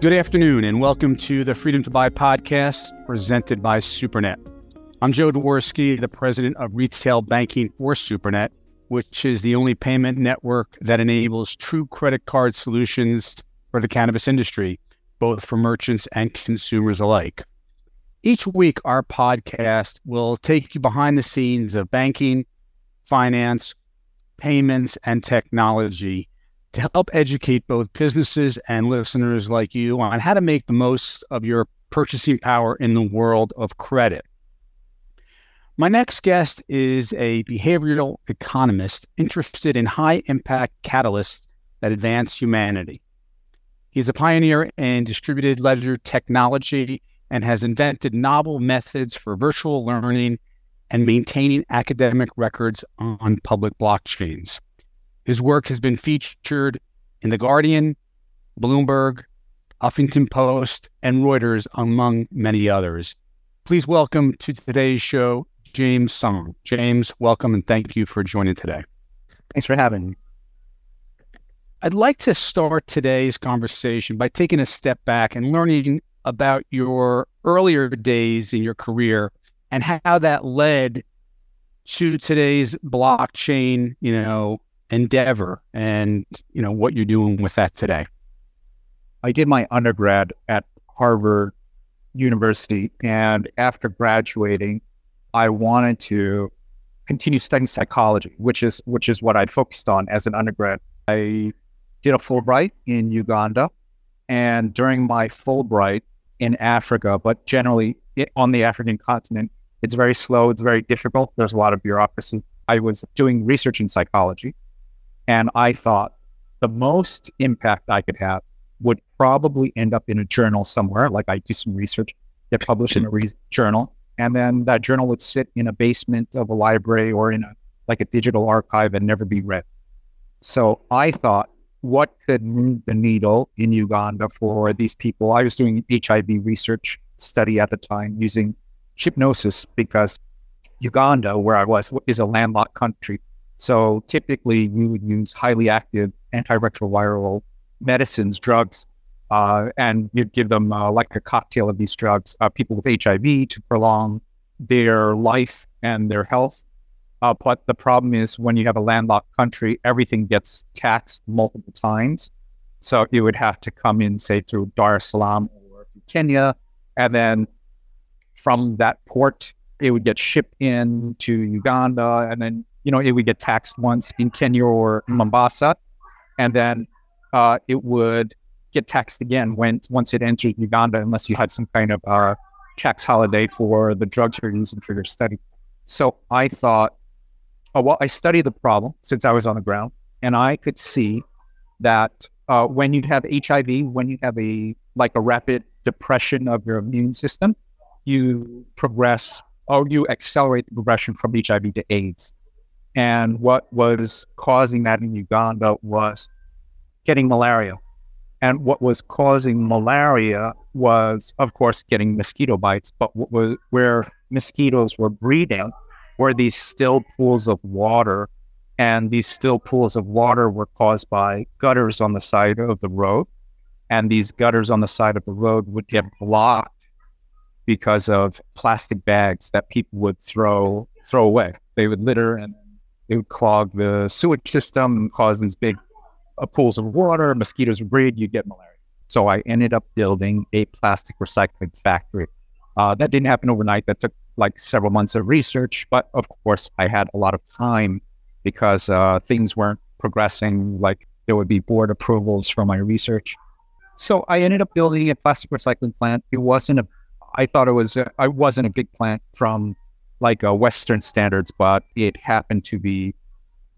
Good afternoon, and welcome to the Freedom to Buy podcast presented by SuperNet. I'm Joe Dworsky, the president of retail banking for SuperNet, which is the only payment network that enables true credit card solutions for the cannabis industry, both for merchants and consumers alike. Each week, our podcast will take you behind the scenes of banking, finance, payments, and technology to help educate both businesses and listeners like you on how to make the most of your purchasing power in the world of credit. My next guest is a behavioral economist interested in high impact catalysts that advance humanity. He's a pioneer in distributed ledger technology and has invented novel methods for virtual learning and maintaining academic records on public blockchains. His work has been featured in The Guardian, Bloomberg, Huffington Post, and Reuters, among many others. Please welcome to today's show James Song. James, welcome and thank you for joining today. Thanks for having me. I'd like to start today's conversation by taking a step back and learning about your earlier days in your career and how that led to today's blockchain, you know, endeavor and you know what you're doing with that today? I did my undergrad at harvard university and after graduating i wanted to continue studying psychology which is which is what i focused on as an undergrad. I did a fulbright in uganda and during my fulbright in africa but generally on the african continent it's very slow it's very difficult there's a lot of bureaucracy. I was doing research in psychology and I thought the most impact I could have would probably end up in a journal somewhere. Like I do some research, get published in a re- journal, and then that journal would sit in a basement of a library or in a like a digital archive and never be read. So I thought, what could move the needle in Uganda for these people? I was doing HIV research study at the time using hypnosis because Uganda, where I was, is a landlocked country. So typically, we would use highly active antiretroviral medicines, drugs, uh, and you'd give them uh, like a cocktail of these drugs, uh, people with HIV to prolong their life and their health. Uh, but the problem is when you have a landlocked country, everything gets taxed multiple times. So you would have to come in, say, through Dar es Salaam or Kenya, and then from that port, it would get shipped in to Uganda, and then you know, it would get taxed once in Kenya or Mombasa, and then uh, it would get taxed again when once it entered Uganda, unless you had some kind of uh, tax holiday for the drugs you're using for your study. So I thought, oh, well, I studied the problem since I was on the ground, and I could see that uh, when you have HIV, when you have a like a rapid depression of your immune system, you progress or you accelerate the progression from HIV to AIDS. And what was causing that in Uganda was getting malaria. And what was causing malaria was, of course, getting mosquito bites. But was, where mosquitoes were breeding were these still pools of water. And these still pools of water were caused by gutters on the side of the road. And these gutters on the side of the road would get blocked because of plastic bags that people would throw throw away. They would litter and it would clog the sewage system, cause these big uh, pools of water. Mosquitoes would breed, You'd get malaria. So I ended up building a plastic recycling factory. Uh, that didn't happen overnight. That took like several months of research, but of course I had a lot of time because uh, things weren't progressing. Like there would be board approvals for my research. So I ended up building a plastic recycling plant. It wasn't a, I thought it was, a, I wasn't a big plant from like uh, Western standards, but it happened to be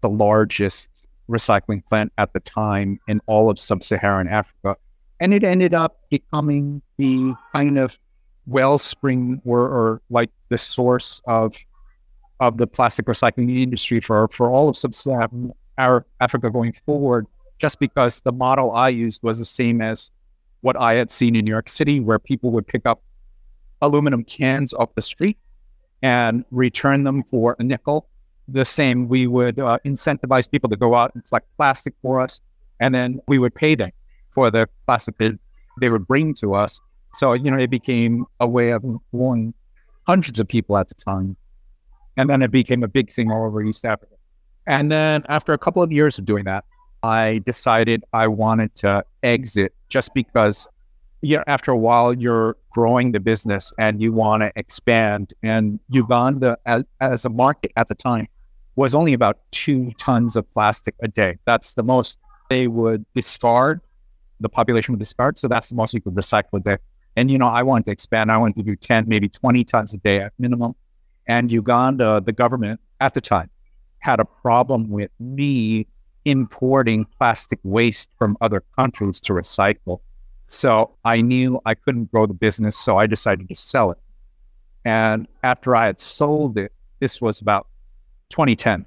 the largest recycling plant at the time in all of sub-Saharan Africa, and it ended up becoming the kind of wellspring or, or like the source of of the plastic recycling industry for for all of sub-Saharan Africa going forward. Just because the model I used was the same as what I had seen in New York City, where people would pick up aluminum cans off the street and return them for a nickel. The same, we would uh, incentivize people to go out and collect plastic for us, and then we would pay them for the plastic that they would bring to us. So, you know, it became a way of employing hundreds of people at the time. And then it became a big thing all over East Africa. And then after a couple of years of doing that, I decided I wanted to exit just because, you know, after a while you're growing the business and you want to expand. And Uganda, as, a market at the time, was only about two tons of plastic a day. That's the most they would discard, the population would discard. So that's the most you could recycle a day. And, you know, I wanted to expand. I wanted to do 10, maybe 20 tons a day at minimum. And Uganda, the government at the time, had a problem with me importing plastic waste from other countries to recycle. So I knew I couldn't grow the business. So I decided to sell it. And after I had sold it, this was about 2010.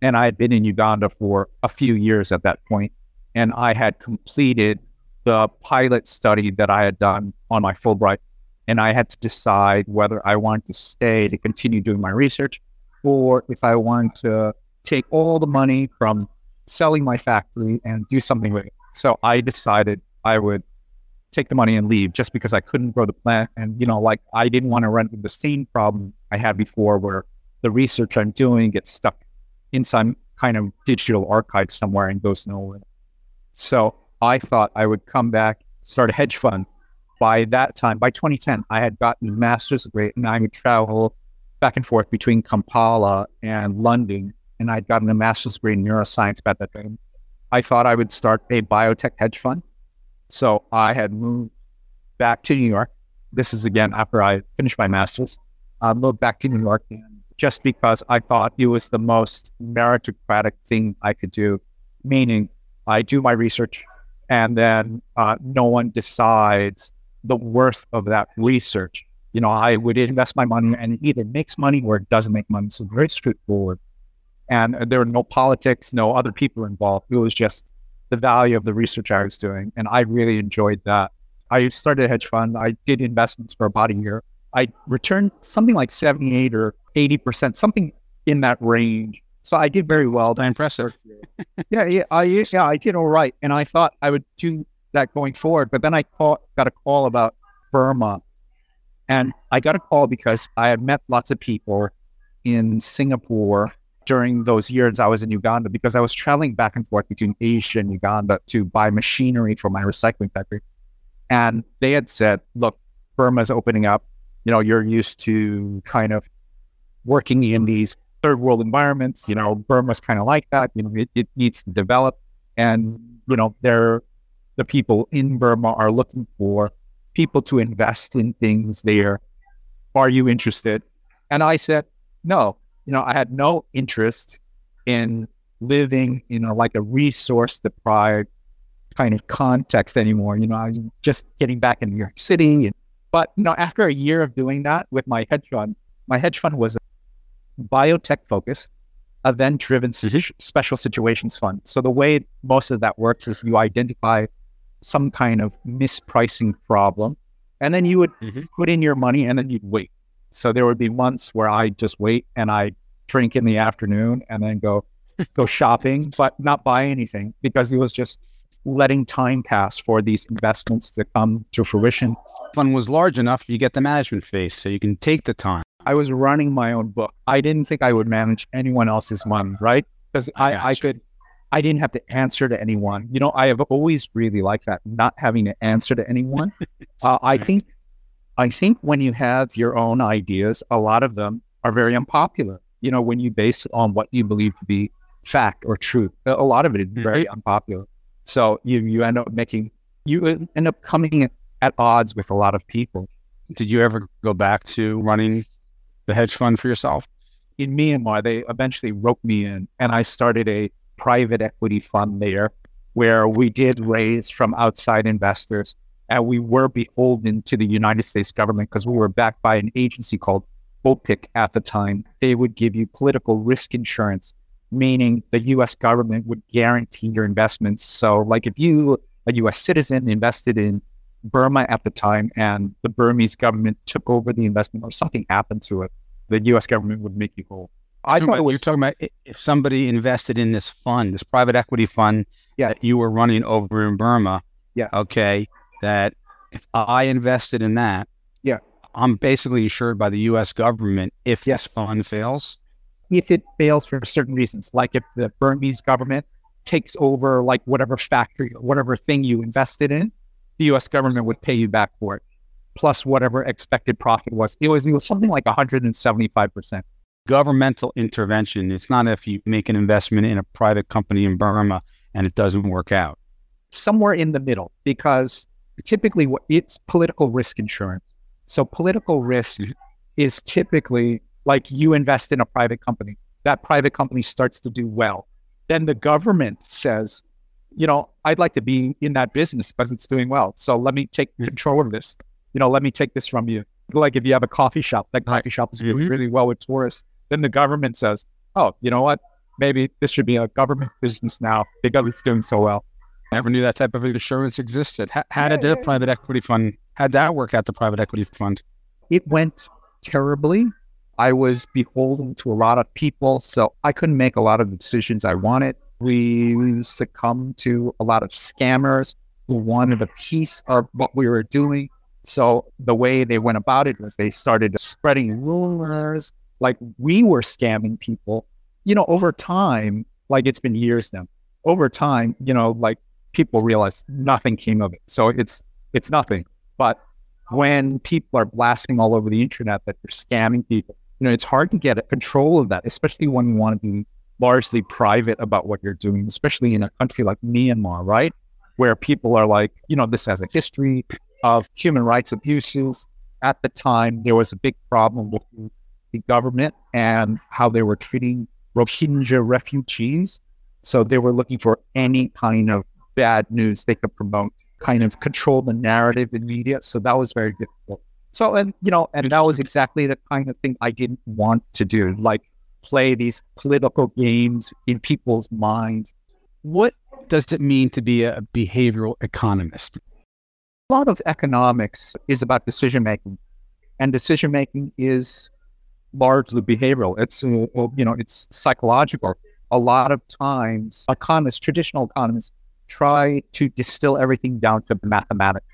And I had been in Uganda for a few years at that point, and I had completed the pilot study that I had done on my Fulbright. And I had to decide whether I wanted to stay to continue doing my research or if I wanted to take all the money from selling my factory and do something with it. So I decided I would take the money and leave just because I couldn't grow the plant. And, you know, like I didn't want to run into the same problem I had before where the research I'm doing gets stuck in some kind of digital archive somewhere and goes nowhere. So I thought I would come back, start a hedge fund. By that time, by 2010, I had gotten a master's degree and I would travel back and forth between Kampala and London. And I'd gotten a master's degree in neuroscience by that time. I thought I would start a biotech hedge fund. So I had moved back to New York. This is again after I finished my master's. I moved back to New York just because I thought it was the most meritocratic thing I could do. Meaning, I do my research, and then uh, no one decides the worth of that research. You know, I would invest my money, and it either makes money or it doesn't make money. So very straightforward. And there were no politics, no other people involved. It was just the value of the research I was doing, and I really enjoyed that. I started a hedge fund. I did investments for about a year. I returned something like 78 or 80%, something in that range. So I did very well. Impressive. yeah, yeah, I yeah, I did all right, and I thought I would do that going forward. But then I call, got a call about Burma, and I got a call because I had met lots of people in Singapore during those years I was in Uganda because I was traveling back and forth between Asia and Uganda to buy machinery for my recycling factory, and they had said, "Look, Burma's opening up you know, you're used to kind of working in these third world environments. You know, Burma's kind of like that. You know, it, it needs to develop. And, you know, they're, the people in Burma are looking for people to invest in things there. Are you interested? And I said, no. You know, I had no interest in living in a, like a resource deprived kind of context anymore. You know, I'm just getting back in New York City and but you know, after a year of doing that with my hedge fund, my hedge fund was a biotech focused, event driven mm-hmm. special situations fund. So the way most of that works is you identify some kind of mispricing problem, and then you would mm-hmm. put in your money and then you'd wait. So there would be months where I just wait and I drink in the afternoon and then go go shopping, but not buy anything because he was just letting time pass for these investments to come to fruition fund was large enough, you get the management fee, so you can take the time. I was running my own book. I didn't think I would manage anyone else's money, right? Because I, I, I could, I didn't have to answer to anyone. You know, I have always really liked that, not having to answer to anyone. uh, I think, I think when you have your own ideas, a lot of them are very unpopular. You know, when you base it on what you believe to be fact or truth, a lot of it is very mm-hmm. unpopular. So you you end up making you end up coming at odds with a lot of people. Did you ever go back to running the hedge fund for yourself? In Myanmar, they eventually roped me in, and I started a private equity fund there where we did raise from outside investors. And we were beholden to the United States government because we were backed by an agency called OPIC at the time. They would give you political risk insurance, meaning the US government would guarantee your investments. So, like if you, a US citizen, invested in Burma at the time and the Burmese government took over the investment or something happened to it, the US government would make you whole. I thought about, was, you're talking about if somebody invested in this fund, this private equity fund yes. that you were running over in Burma. Yeah. Okay. that if I invested in that, Yeah. I'm basically insured by the U.S. government if Yes. this fund fails. if it fails for certain reasons, like if the Burmese government takes over like whatever factory or whatever thing you invested in, the US government would pay you back for it, plus whatever expected profit was. It was, it was something like 175%. Governmental intervention. It's not if you make an investment in a private company in Burma and it doesn't work out. Somewhere in the middle, because typically what it's political risk insurance. So political risk Mhm. is typically like you invest in a private company. That private company starts to do well. Then the government says, you know, I'd like to be in that business because it's doing well. So let me take Mhm. control of this. You know, let me take this from you. Like if you have a coffee shop, that coffee shop is doing Mhm. really well with tourists. Then the government says, oh, you know what? Maybe this should be a government business now because it's doing so well. Never knew that type of insurance existed. How, how did the yeah. private equity fund? How'd that work out? The private equity fund. it went terribly. I was beholden to a lot of people, so I couldn't make a lot of the decisions I wanted. We succumbed to a lot of scammers who wanted a piece of what we were doing. So the way they went about it was they started spreading rumors like we were scamming people. You know, over time, like it's been years now. Over time, you know, like people realized nothing came of it. So it's it's nothing. But when people are blasting all over the internet that they're scamming people, you know, it's hard to get a control of that, especially when you want to be largely private about what you're doing, especially in a country like Myanmar, right? Where people are like, you know, this has a history of human rights abuses. At the time, there was a big problem with the government and how they were treating Rohingya refugees. So they were looking for any kind of bad news they could promote kind of control the narrative in media. So that was very difficult. So, and you know, and that was exactly the kind of thing I didn't want to do, like play these political games in people's minds. What does it mean to be a behavioral economist? A lot of economics is about decision making, and decision making is largely behavioral. It's you know, it's psychological. A lot of times, economists, traditional economists, try to distill everything down to mathematics.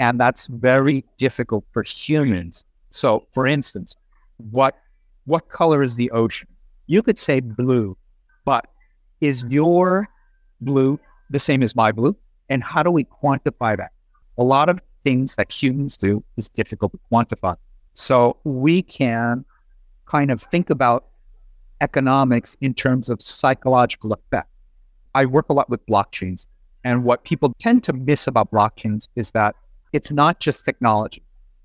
And that's very difficult for humans. So, for instance, what what color is the ocean? You could say blue, but is your blue the same as my blue? And how do we quantify that? A lot of things that humans do is difficult to quantify. So we can kind of think about economics in terms of psychological effect. I work a lot with blockchains. And what people tend to miss about blockchains is that it's not just technology.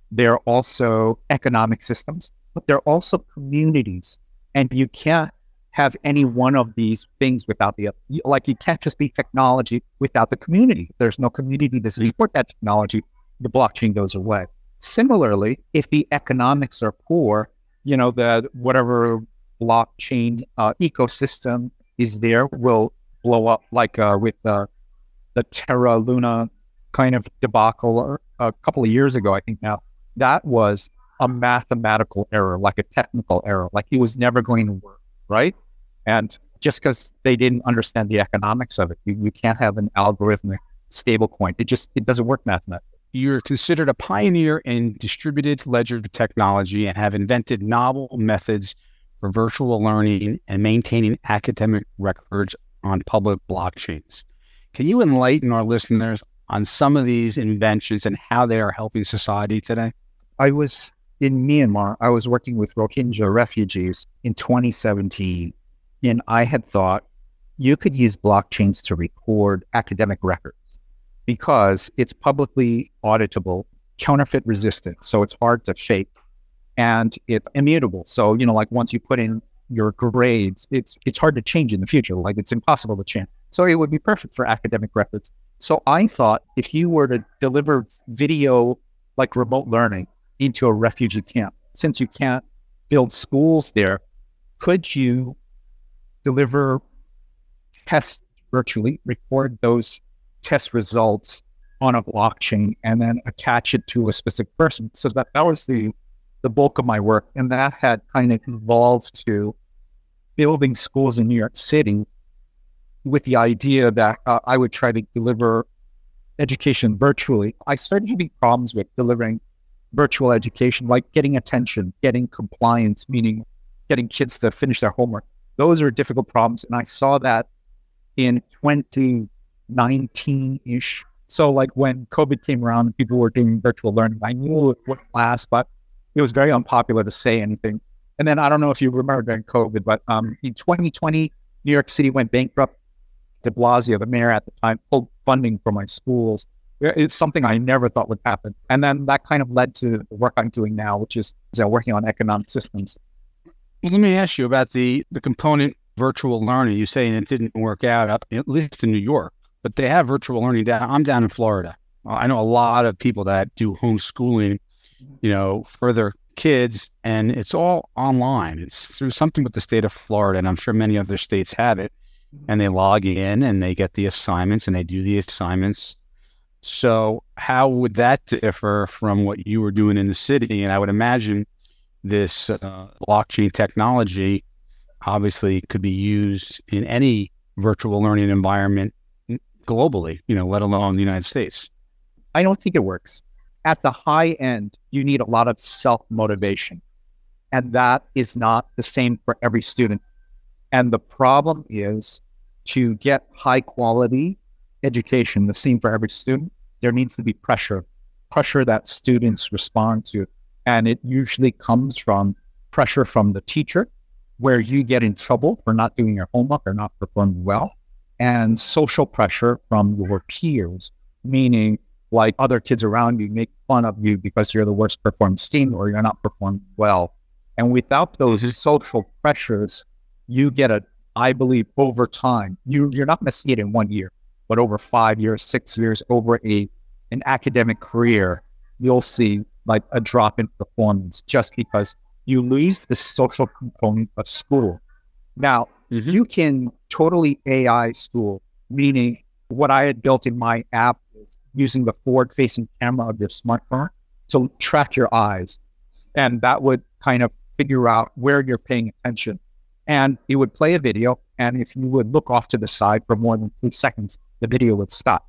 They're also economic systems, but they're also communities. And you can't have any one of these things without the other. Like you can't just be technology without the community. There's no community to support that technology, the blockchain goes away. Similarly, if the economics are poor, you know, the whatever blockchain uh, ecosystem is there will blow up like uh, with uh, the Terra Luna kind of debacle a couple of years ago, I think now. That was a mathematical error, like a technical error, like it was never going to work, right? And just because they didn't understand the economics of it, you, you can't have an algorithmic stable coin. It just it doesn't work mathematically. You're considered a pioneer in distributed ledger technology and have invented novel methods for virtual learning and maintaining academic records on public blockchains. Can you enlighten our listeners on some of these inventions and how they are helping society today? I was in Myanmar. I was working with Rohingya refugees in 2017, and I had thought you could use blockchains to record academic records because it's publicly auditable, counterfeit resistant, so it's hard to fake, and it's immutable. So you know, like once you put in your grades, it's it's hard to change in the future. Like it's impossible to change. So it would be perfect for academic records. So I thought if you were to deliver video like remote learning into a refugee camp, since you can't build schools there, could you deliver tests virtually, record those test results on a blockchain, and then attach it to a specific person? So that, that was the the bulk of my work. And that had kind of evolved to building schools in New York City with the idea that uh, I would try to deliver education virtually, I started having problems with delivering virtual education, like getting attention, getting compliance, meaning getting kids to finish their homework. Those are difficult problems. And I saw that in 2019 ish. So, like when COVID came around, people were doing virtual learning. I knew it wouldn't last, but it was very unpopular to say anything. And then I don't know if you remember during COVID, but um, in 2020, New York City went bankrupt. De Blasio, the mayor at the time, pulled funding from my schools. It's something I never thought would happen. And then that kind of led to the work I'm doing now, which is you know, working on economic systems. Well, let me ask you about the, the component virtual learning. You saying it didn't work out, up, at least in New York, but they have virtual learning down. I'm down in Florida. I know a lot of people that do homeschooling, you know, for their kids, and it's all online. It's through something with the state of Florida, and I'm sure many other states have it. And they log in and they get the assignments and they do the assignments. So, how would that differ from what you were doing in the city? And I would imagine this uh, blockchain technology obviously could be used in any virtual learning environment globally, you know, let alone the United States. I don't think it works. At the high end, you need a lot of self motivation. And that is not the same for every student. And the problem is to get high quality education, the same for every student, there needs to be pressure, pressure that students respond to. And it usually comes from pressure from the teacher, where you get in trouble for not doing your homework or not performing well, and social pressure from your peers, meaning like other kids around you make fun of you because you're the worst performing student or you're not performing well. And without those social pressures, you get a, I believe, over time, you, you're not going to see it in one year, but over five years, six years, over a an academic career, you'll see like a drop in performance just because you lose the social component of school. Now, mm-hmm. you can totally AI school, meaning what I had built in my app using the forward facing camera of your smartphone to track your eyes. And that would kind of figure out where you're paying attention. And it would play a video. And if you would look off to the side for more than three seconds, the video would stop.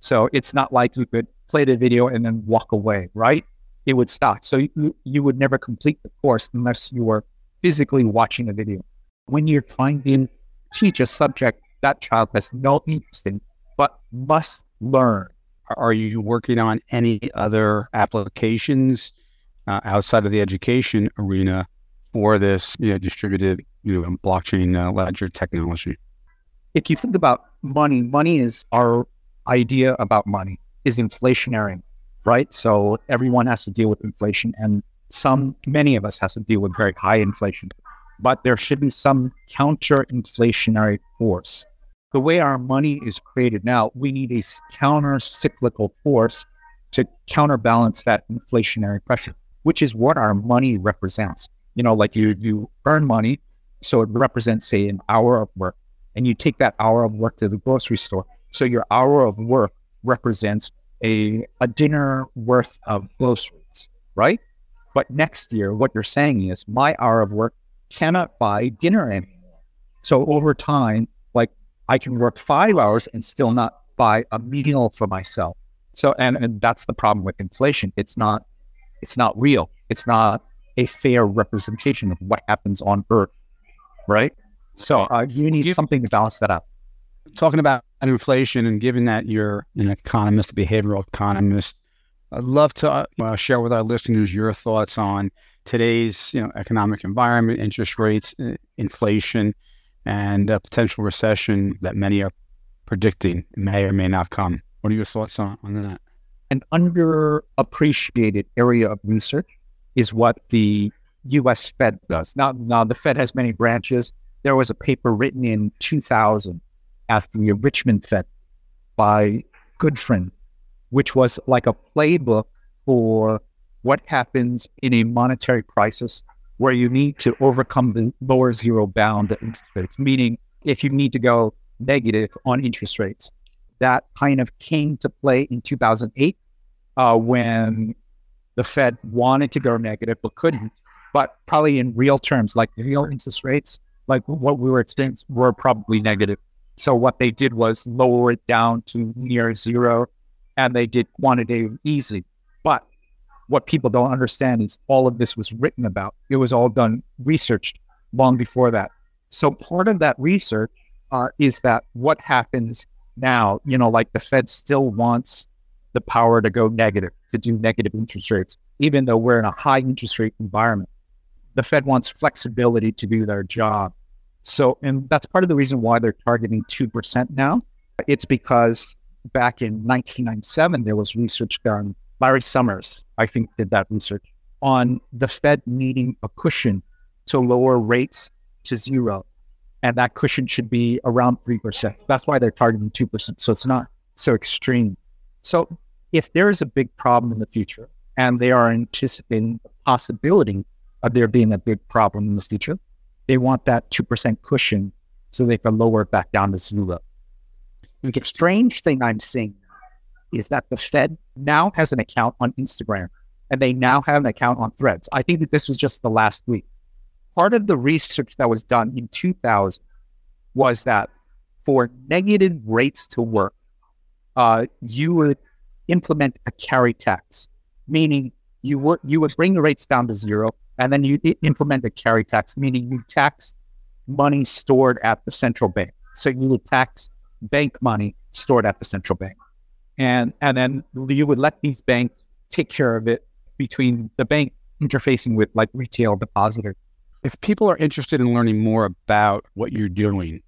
So it's not like you could play the video and then walk away, right? It would stop. So you, you would never complete the course unless you were physically watching the video. When you're trying to teach a subject that child has no interest in, but must learn. Are you working on any other applications uh, outside of the education arena for this you know, distributed you know, blockchain uh, ledger technology? If you think about money, money is our idea about money is inflationary, right? So everyone has to deal with inflation, and some, many of us has to deal with very high inflation. But there should be some counter inflationary force. The way our money is created now, we need a counter cyclical force to counterbalance that inflationary pressure, which is what our money represents. You know, like you you earn money, so it represents, say, an hour of work, and you take that hour of work to the grocery store. So your hour of work represents a, a dinner worth of groceries, right? But next year, what you're saying is my hour of work cannot buy dinner anymore. So over time, I can work five hours and still not buy a meal for myself. So and, and that's the problem with inflation. It's not it's not real. It's not a fair representation of what happens on Earth, right? So uh, you need something to balance that out talking about inflation and given that you're an economist, a behavioral economist, I'd love to uh, share with our listeners your thoughts on today's you know economic environment, interest rates, uh, inflation, and a potential recession that many are predicting may or may not come. What are your thoughts on, on that? An underappreciated area of research is what the U.S. Fed does. Now, now the Fed has many branches. There was a paper written in 2000 after the Richmond Fed by Goodfriend, which was like a playbook for what happens in a monetary crisis where you need to overcome the lower zero bound interest rates, meaning if you need to go negative on interest rates. That kind of came to play in 2008 uh, when the Fed wanted to go negative but couldn't. But probably in real terms, like real interest rates, like what we were experiencing, were probably negative. So what they did was lower it down to near zero and they did quantitative easy. What people don't understand is all of this was written about. It was all done, researched long before that. So part of that research uh, is that what happens now, you know, like the Fed still wants the power to go negative, to do negative interest rates, even though we're in a high interest rate environment. The Fed wants flexibility to do their job. So, and that's part of the reason why they're targeting 2% now. It's because back in 1997, there was research done. Larry Summers, I think, did that research on the Fed needing a cushion to lower rates to zero. And that cushion should be around 3%. That's why they're targeting 2%. So it's not so extreme. So if there is a big problem in the future and they are anticipating the possibility of there being a big problem in the future, they want that 2% cushion so they can lower it back down to zero. The strange thing I'm seeing is that the Fed now has an account on Instagram and they now have an account on threads. I think that this was just the last week. Part of the research that was done in 2000 was that for negative rates to work, uh, you would implement a carry tax, meaning you would you would bring the rates down to zero, and then you implement a carry tax, meaning you tax money stored at the central bank. So you would tax bank money stored at the central bank, and and then you would let these banks take care of it between the bank interfacing with like retail depositors. If people are interested in learning more about what you're doing,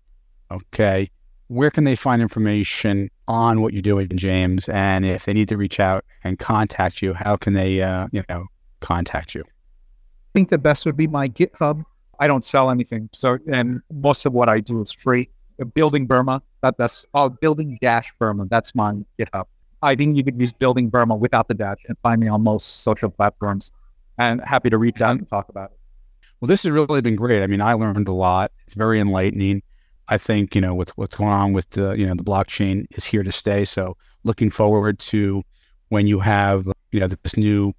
okay, where can they find information on what you're doing, James? And if they need to reach out and contact you, how can they, uh, you know, contact you? I think the best would be my GitHub. I don't sell anything, so and most of what I do is free. Building Burma, that, that's oh, Building Dash Burma. That's my GitHub. I think you could use Building Burma without the dash and find me on most social platforms. And happy to reach out and talk about it. Well, this has really been great. I mean, I learned a lot. It's very enlightening. I think you know with what's going on with the you know the blockchain is here to stay. So looking forward to when you have you know this new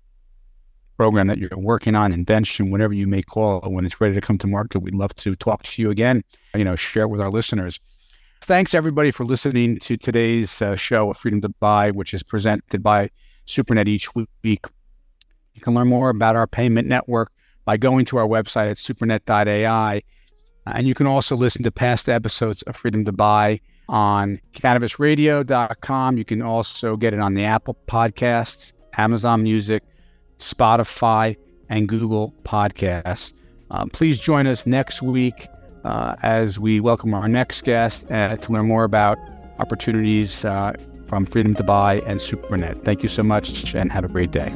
program that you're working on, invention, whatever you may call it, when it's ready to come to market, we'd love to talk to you again. You know, share it with our listeners. Thanks everybody for listening to today's uh, show of Freedom to Buy, which is presented by SuperNet each week. You can learn more about our payment network by going to our website at supernet.ai and you can also listen to past episodes of Freedom to Buy on cannabisradio.com. You can also get it on the Apple Podcasts, Amazon Music, Spotify, and Google Podcasts. Uh, please join us next week uh, as we welcome our next guest uh, to learn more about opportunities uh, from Freedom to Buy and SuperNet. Thank you so much and have a great day.